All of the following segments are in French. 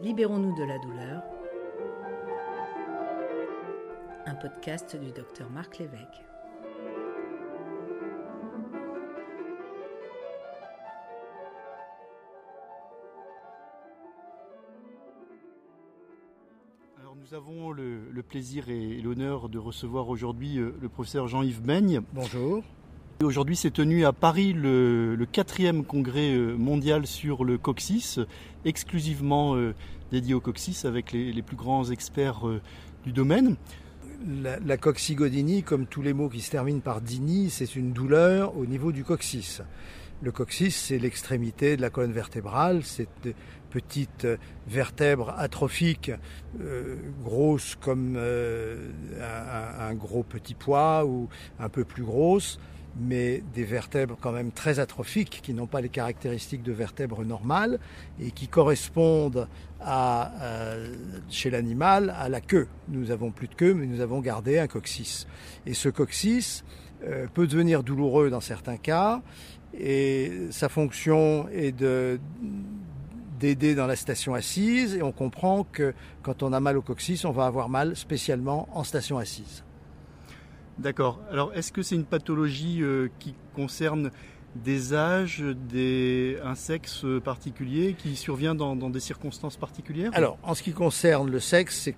Libérons-nous de la douleur. Un podcast du docteur Marc Lévesque. Alors nous avons le, le plaisir et l'honneur de recevoir aujourd'hui euh, le professeur Jean-Yves Beigne. Bonjour. Aujourd'hui s'est tenu à Paris le, quatrième congrès euh, mondial sur le coccyx, exclusivement euh, dédié au coccyx avec les, les plus grands experts euh, du domaine. La, la coccygodynie, comme tous les mots qui se terminent par dynie, c'est une douleur au niveau du coccyx. Le coccyx, c'est l'extrémité de la colonne vertébrale, c'est de petites vertèbres atrophiques, euh, grosses comme euh, un, un, gros petit pois ou un peu plus grosses, mais des vertèbres quand même très atrophiques qui n'ont pas les caractéristiques de vertèbres normales et qui correspondent à, euh, chez l'animal à la queue. Nous avons plus de queue, mais nous avons gardé un coccyx. Et ce coccyx euh, peut devenir douloureux dans certains cas et sa fonction est de d'aider dans la station assise et on comprend que quand on a mal au coccyx, on va avoir mal spécialement en station assise. D'accord. Alors est-ce que c'est une pathologie euh, qui concerne des âges, des, un sexe particulier qui survient dans, dans des circonstances particulières? Alors en ce qui concerne le sexe, c'est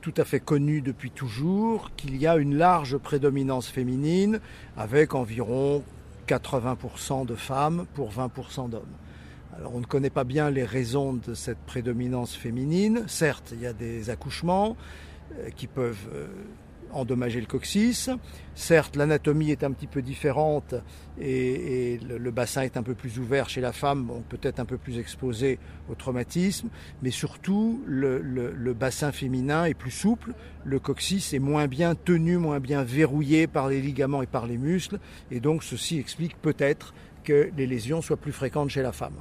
tout à fait connu depuis toujours qu'il y a une large prédominance féminine avec environ 80% de femmes pour 20% d'hommes. Alors on ne connaît pas bien les raisons de cette prédominance féminine. Certes, il y a des accouchements euh, qui peuvent euh, endommager le coccyx. Certes, l'anatomie est un petit peu différente et, et le, le, bassin est un peu plus ouvert chez la femme, bon, peut-être un peu plus exposé au traumatisme, mais surtout le, le, le, bassin féminin est plus souple, le coccyx est moins bien tenu, moins bien verrouillé par les ligaments et par les muscles, et donc ceci explique peut-être que les lésions soient plus fréquentes chez la femme.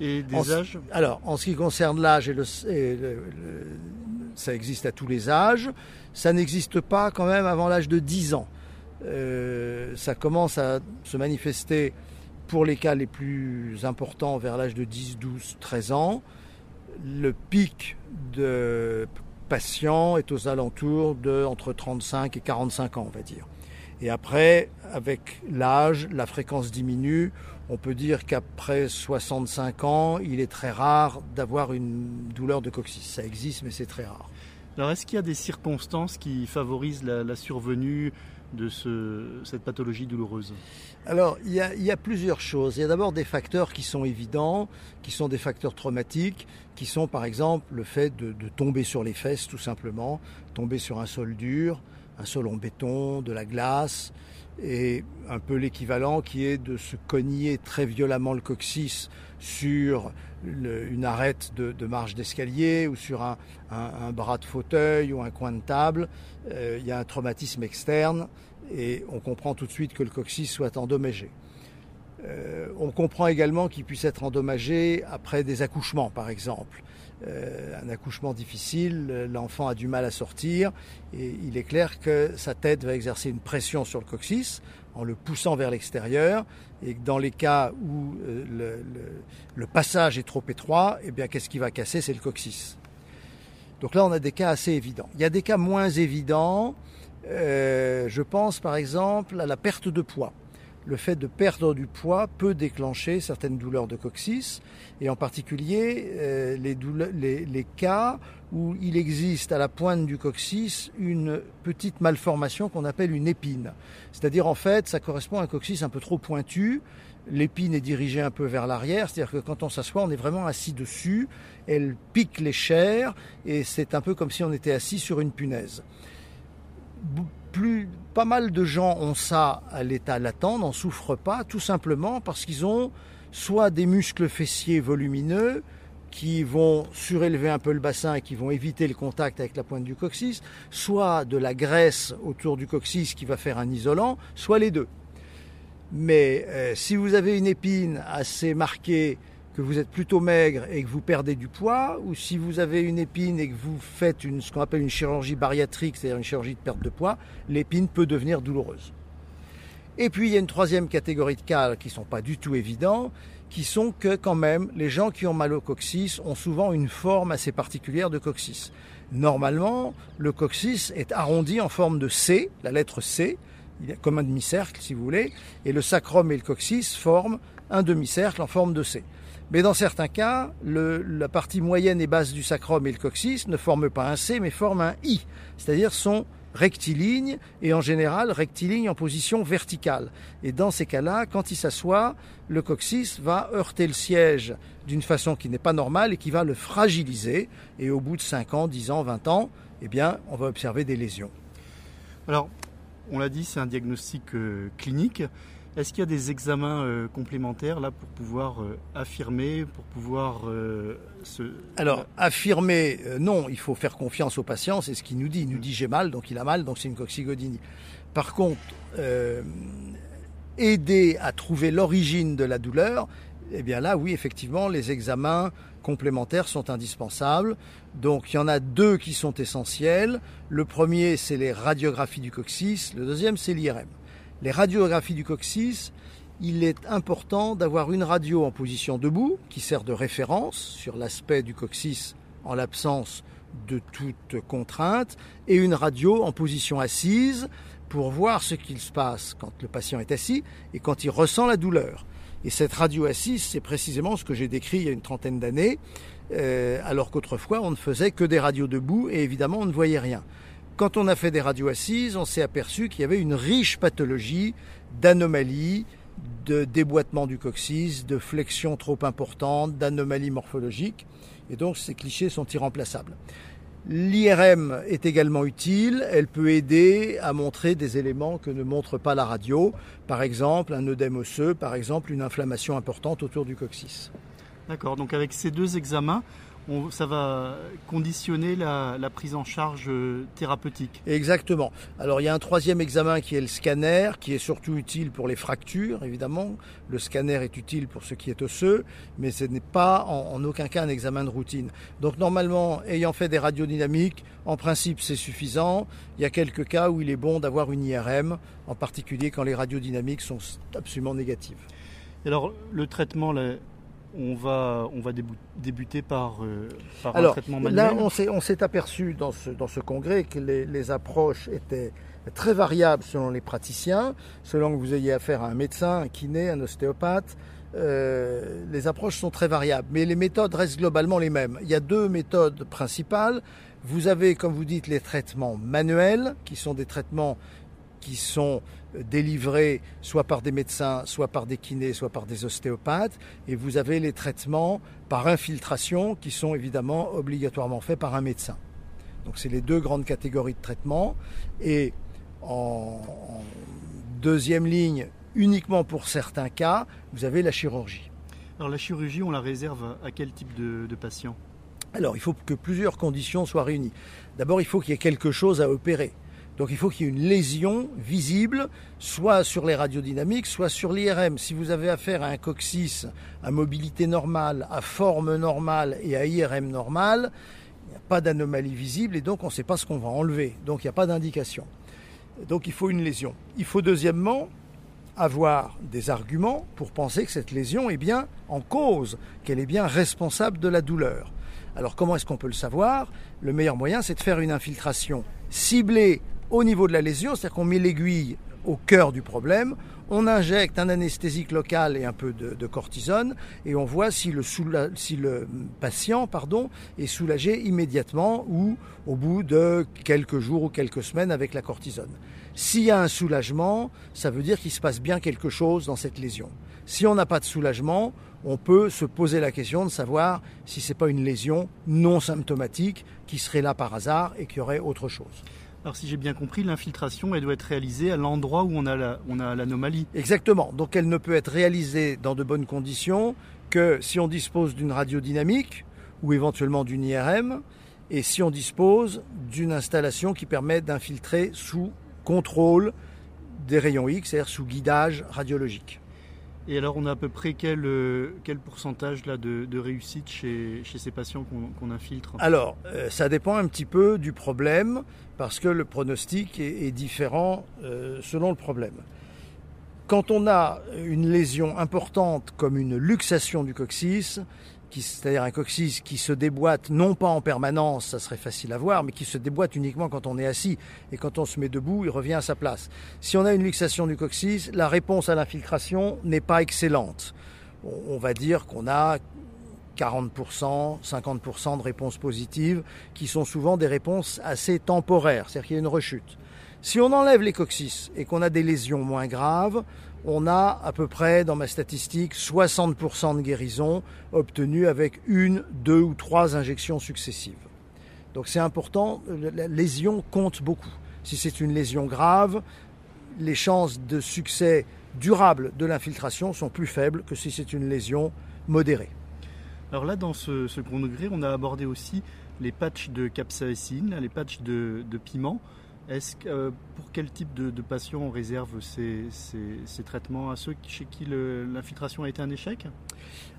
Et des en, âges? Alors, en ce qui concerne l'âge, et le, ça existe à tous les âges. Ça n'existe pas quand même avant l'âge de 10 ans. Euh, ça commence à se manifester pour les cas les plus importants vers l'âge de 10, 12, 13 ans. Le pic de patients est aux alentours de entre 35 et 45 ans, on va dire. Et après, avec l'âge, la fréquence diminue. On peut dire qu'après 65 ans, il est très rare d'avoir une douleur de coccyx. Ça existe, mais c'est très rare. Alors, est-ce qu'il y a des circonstances qui favorisent la, la survenue de ce, cette pathologie douloureuse? Alors, il y, a, il y, a, plusieurs choses. Il y a d'abord des facteurs qui sont évidents, qui sont des facteurs traumatiques, qui sont par exemple le fait de, de tomber sur les fesses, tout simplement, tomber sur un sol dur, un sol en béton, de la glace, et un peu l'équivalent qui est de se cogner très violemment le coccyx sur une arête de, marche d'escalier ou sur un, bras de fauteuil ou un coin de table. Euh, il y a un traumatisme externe et on comprend tout de suite que le coccyx soit endommagé. Euh, on comprend également qu'il puisse être endommagé après des accouchements, par exemple. Euh, un accouchement difficile, l'enfant a du mal à sortir et il est clair que sa tête va exercer une pression sur le coccyx en le poussant vers l'extérieur et que dans les cas où euh, le, le, le, passage est trop étroit, eh bien qu'est-ce qui va casser? C'est le coccyx. Donc là, on a des cas assez évidents. Il y a des cas moins évidents. Euh, je pense par exemple à la perte de poids le fait de perdre du poids peut déclencher certaines douleurs de coccyx, et en particulier euh, les, cas où il existe à la pointe du coccyx une petite malformation qu'on appelle une épine. C'est-à-dire en fait, ça correspond à un coccyx un peu trop pointu, l'épine est dirigée un peu vers l'arrière, c'est-à-dire que quand on s'assoit, on est vraiment assis dessus, elle pique les chairs, et c'est un peu comme si on était assis sur une punaise plus, pas mal de gens ont ça à l'état latent, n'en souffrent pas, tout simplement parce qu'ils ont soit des muscles fessiers volumineux qui vont surélever un peu le bassin et qui vont éviter le contact avec la pointe du coccyx, soit de la graisse autour du coccyx qui va faire un isolant, soit les deux. Mais euh, si vous avez une épine assez marquée que vous êtes plutôt maigre et que vous perdez du poids, ou si vous avez une épine et que vous faites ce qu'on appelle une chirurgie bariatrique, c'est-à-dire une chirurgie de perte de poids, l'épine peut devenir douloureuse. Et puis il y a une troisième catégorie de cas qui ne sont pas du tout évidents, qui sont que quand même les gens qui ont mal au coccyx ont souvent une forme assez particulière de coccyx. Normalement, le coccyx est arrondi en forme de C, la lettre C, comme un demi-cercle si vous voulez, et le sacrum et le coccyx forment un demi-cercle en forme de C. Mais dans certains cas, la partie moyenne et basse du sacrum et le coccyx ne forment pas un C, mais forment un I, c'est-à-dire sont rectilignes et en général rectilignes en position verticale. Et dans ces cas-là, quand il s'assoit, le coccyx va heurter le siège d'une façon qui n'est pas normale et qui va le fragiliser. Et au bout de 5 ans, 10 ans, 20 ans, eh bien, on va observer des lésions. Alors, on l'a dit, c'est un diagnostic euh, clinique. Est-ce qu'il y a des examens euh, complémentaires là pour pouvoir euh, affirmer, pour pouvoir se... Alors, affirmer, non, il faut faire confiance au patient, c'est ce qu'il nous dit. Il nous dit j'ai mal, donc il a mal, donc c'est une coccygodynie. Par contre, aider à trouver l'origine de la douleur, eh bien là, oui, effectivement, les examens complémentaires sont indispensables. Donc il y en a deux qui sont essentiels. Le premier, c'est les radiographies du coccyx. Le deuxième, c'est l'IRM. Les radiographies du coccyx, il est important d'avoir une radio en position debout qui sert de référence sur l'aspect du coccyx en l'absence de toute contrainte et une radio en position assise pour voir ce qu'il se passe quand le patient est assis et quand il ressent la douleur. Et cette radio assise, c'est précisément ce que j'ai décrit il y a une trentaine d'années, euh, alors qu'autrefois on ne faisait que des radios debout et évidemment on ne voyait rien. Quand on a fait des radios assises, on s'est aperçu qu'il y avait une riche pathologie d'anomalies, de déboîtement du coccyx, de flexion trop importante, d'anomalies morphologiques. Et donc ces clichés sont irremplaçables. L'IRM est également utile, elle peut aider à montrer des éléments que ne montre pas la radio, par exemple un œdème osseux, par exemple une inflammation importante autour du coccyx. D'accord, donc avec ces deux examens, ça va conditionner la, prise en charge euh, thérapeutique. Exactement. Alors il y a un troisième examen qui est le scanner, qui est surtout utile pour les fractures, évidemment. Le scanner est utile pour ce qui est osseux, mais ce n'est pas en, aucun cas un examen de routine. Donc normalement, ayant fait des radiodynamiques, en principe c'est suffisant. Il y a quelques cas où il est bon d'avoir une IRM, en particulier quand les radiodynamiques sont absolument négatives. Alors le traitement, on va, on va débuter par, euh, un traitement manuel. Là, on s'est aperçu dans ce, dans ce congrès que les, approches étaient très variables selon les praticiens, selon que vous ayez affaire à un médecin, un kiné, un ostéopathe. Euh, les approches sont très variables, mais les méthodes restent globalement les mêmes. Il y a deux méthodes principales. Vous avez, comme vous dites, les traitements manuels, qui sont des traitements qui sont délivrés soit par des médecins, soit par des kinés, soit par des ostéopathes. Et vous avez les traitements par infiltration qui sont évidemment obligatoirement faits par un médecin. Donc c'est les deux grandes catégories de traitements. Et en, deuxième ligne, uniquement pour certains cas, vous avez la chirurgie. Alors la chirurgie, on la réserve à quel type de, de patient? Alors il faut que plusieurs conditions soient réunies. D'abord, il faut qu'il y ait quelque chose à opérer. Donc il faut qu'il y ait une lésion visible, soit sur les radiodynamiques, soit sur l'IRM. Si vous avez affaire à un coccyx à mobilité normale, à forme normale et à IRM normale, il n'y a pas d'anomalie visible et donc on ne sait pas ce qu'on va enlever. Donc il n'y a pas d'indication. Donc il faut une lésion. Il faut deuxièmement avoir des arguments pour penser que cette lésion est bien en cause, qu'elle est bien responsable de la douleur. Alors comment est-ce qu'on peut le savoir? Le meilleur moyen, c'est de faire une infiltration ciblée au niveau de la lésion, c'est-à-dire qu'on met l'aiguille au cœur du problème, on injecte un anesthésique local et un peu de, cortisone et on voit si le, patient pardon, est soulagé immédiatement ou au bout de quelques jours ou quelques semaines avec la cortisone. S'il y a un soulagement, ça veut dire qu'il se passe bien quelque chose dans cette lésion. Si on n'a pas de soulagement, on peut se poser la question de savoir si ce n'est pas une lésion non symptomatique qui serait là par hasard et qui aurait autre chose. Alors si j'ai bien compris, l'infiltration, elle doit être réalisée à l'endroit où on a l'anomalie. Exactement. Donc elle ne peut être réalisée dans de bonnes conditions que si on dispose d'une radiodynamique ou éventuellement d'une IRM et si on dispose d'une installation qui permet d'infiltrer sous contrôle des rayons X, c'est-à-dire sous guidage radiologique. Et alors, on a à peu près quel, euh, quel pourcentage de, réussite chez, chez, ces patients qu'on infiltre? Alors, euh, ça dépend un petit peu du problème, parce que le pronostic est, différent euh, selon le problème. Quand on a une lésion importante comme une luxation du coccyx, c'est-à-dire un coccyx qui se déboîte non pas en permanence, ça serait facile à voir, mais qui se déboîte uniquement quand on est assis. Et quand on se met debout, il revient à sa place. Si on a une luxation du coccyx, la réponse à l'infiltration n'est pas excellente. On va dire qu'on a 40%, 50% de réponses positives, qui sont souvent des réponses assez temporaires, c'est-à-dire qu'il y a une rechute. Si on enlève les coccyx et qu'on a des lésions moins graves, on a à peu près, dans ma statistique, 60% de guérison obtenue avec une, deux ou trois injections successives. Donc c'est important, la lésion compte beaucoup. Si c'est une lésion grave, les chances de succès durable de l'infiltration sont plus faibles que si c'est une lésion modérée. Alors là, dans ce, second degré, on a abordé aussi les patchs de capsaïcine, les patchs de, piment. Est-ce euh, pour quel type de, patients on réserve ces, traitements? À ceux chez qui l'infiltration a été un échec?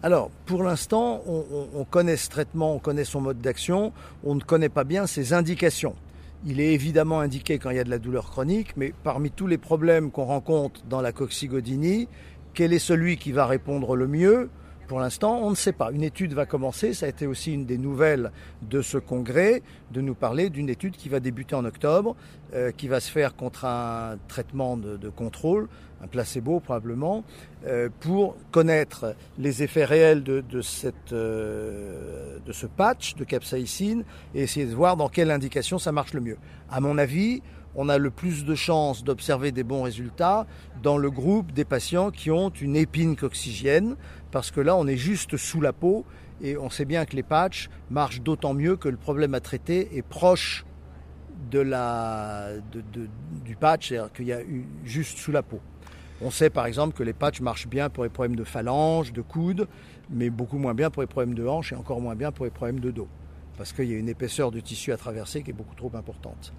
Alors, pour l'instant, on, connaît ce traitement, on connaît son mode d'action, on ne connaît pas bien ses indications. Il est évidemment indiqué quand il y a de la douleur chronique, mais parmi tous les problèmes qu'on rencontre dans la coccygodynie, quel est celui qui va répondre le mieux? Pour l'instant, on ne sait pas. Une étude va commencer, ça a été aussi une des nouvelles de ce congrès, de nous parler d'une étude qui va débuter en octobre, euh, qui va se faire contre un traitement de, contrôle, un placebo probablement, euh, pour connaître les effets réels de, euh, de ce patch de capsaïcine et essayer de voir dans quelle indication ça marche le mieux. À mon avis, on a le plus de chances d'observer des bons résultats dans le groupe des patients qui ont une épine coccygienne, parce que là, on est juste sous la peau et on sait bien que les patchs marchent d'autant mieux que le problème à traiter est proche de la, du patch, c'est-à-dire qu'il y a juste sous la peau. On sait par exemple que les patchs marchent bien pour les problèmes de phalange, de coude, mais beaucoup moins bien pour les problèmes de hanche et encore moins bien pour les problèmes de dos, parce qu'il y a une épaisseur du tissu à traverser qui est beaucoup trop importante.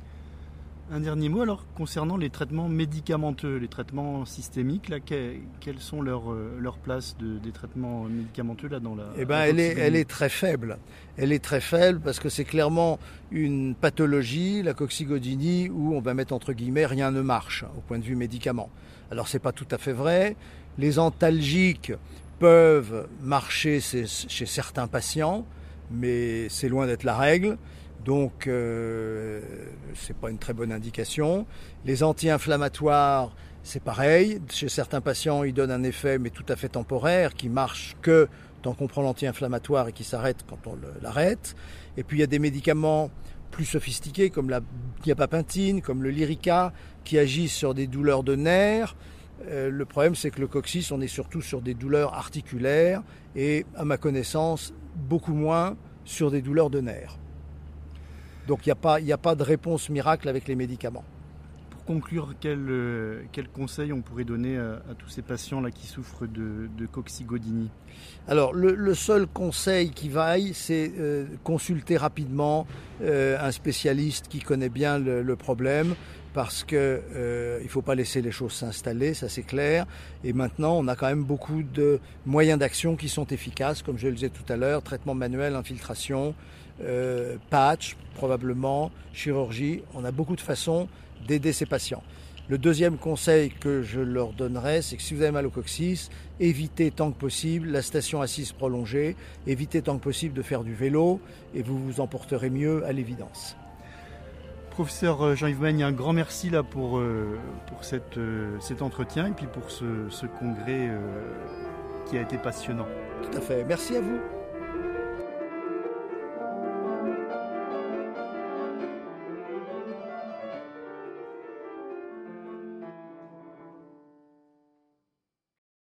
Un dernier mot alors concernant les traitements médicamenteux, les traitements systémiques, là, quelles sont leurs leur places de, des traitements médicamenteux là dans la Eh ben, elle est, elle est très faible. Elle est très faible parce que c'est clairement une pathologie, la coccygodynie, où on va mettre entre guillemets rien ne marche au point de vue médicament. Alors c'est pas tout à fait vrai. Les antalgiques peuvent marcher chez certains patients, mais c'est loin d'être la règle. Donc, euh, ce n'est pas une très bonne indication. Les anti-inflammatoires, c'est pareil. Chez certains patients, ils donnent un effet, mais tout à fait temporaire, qui marche que tant qu'on prend l'anti-inflammatoire et qui s'arrête quand on l'arrête. Et puis, il y a des médicaments plus sophistiqués, comme la diapapentine, comme le Lyrica, qui agissent sur des douleurs de nerfs. Euh, le problème, c'est que le coccyx, on est surtout sur des douleurs articulaires et, à ma connaissance, beaucoup moins sur des douleurs de nerfs. Donc il n'y a, pas de réponse miracle avec les médicaments. Pour conclure, quel, euh, conseil on pourrait donner à, tous ces patients là qui souffrent de, de Alors le, seul conseil qui vaille, c'est euh, consulter rapidement euh, un spécialiste qui connaît bien le, problème parce qu'il ne faut pas laisser les choses s'installer, ça c'est clair. Et maintenant, on a quand même beaucoup de moyens d'action qui sont efficaces, comme je le disais tout à l'heure, traitement manuel, infiltration, euh, patch, probablement, chirurgie. On a beaucoup de façons d'aider ces patients. Le deuxième conseil que je leur donnerais, c'est que si vous avez mal au coccyx, évitez tant que possible la station assise prolongée, évitez tant que possible de faire du vélo et vous vous emporterez mieux à l'évidence. Professeur euh, Jean-Yves Magne, un grand merci là pour, euh, pour cette, cet entretien et puis pour ce, ce congrès qui a été passionnant. Tout à fait. Merci à vous.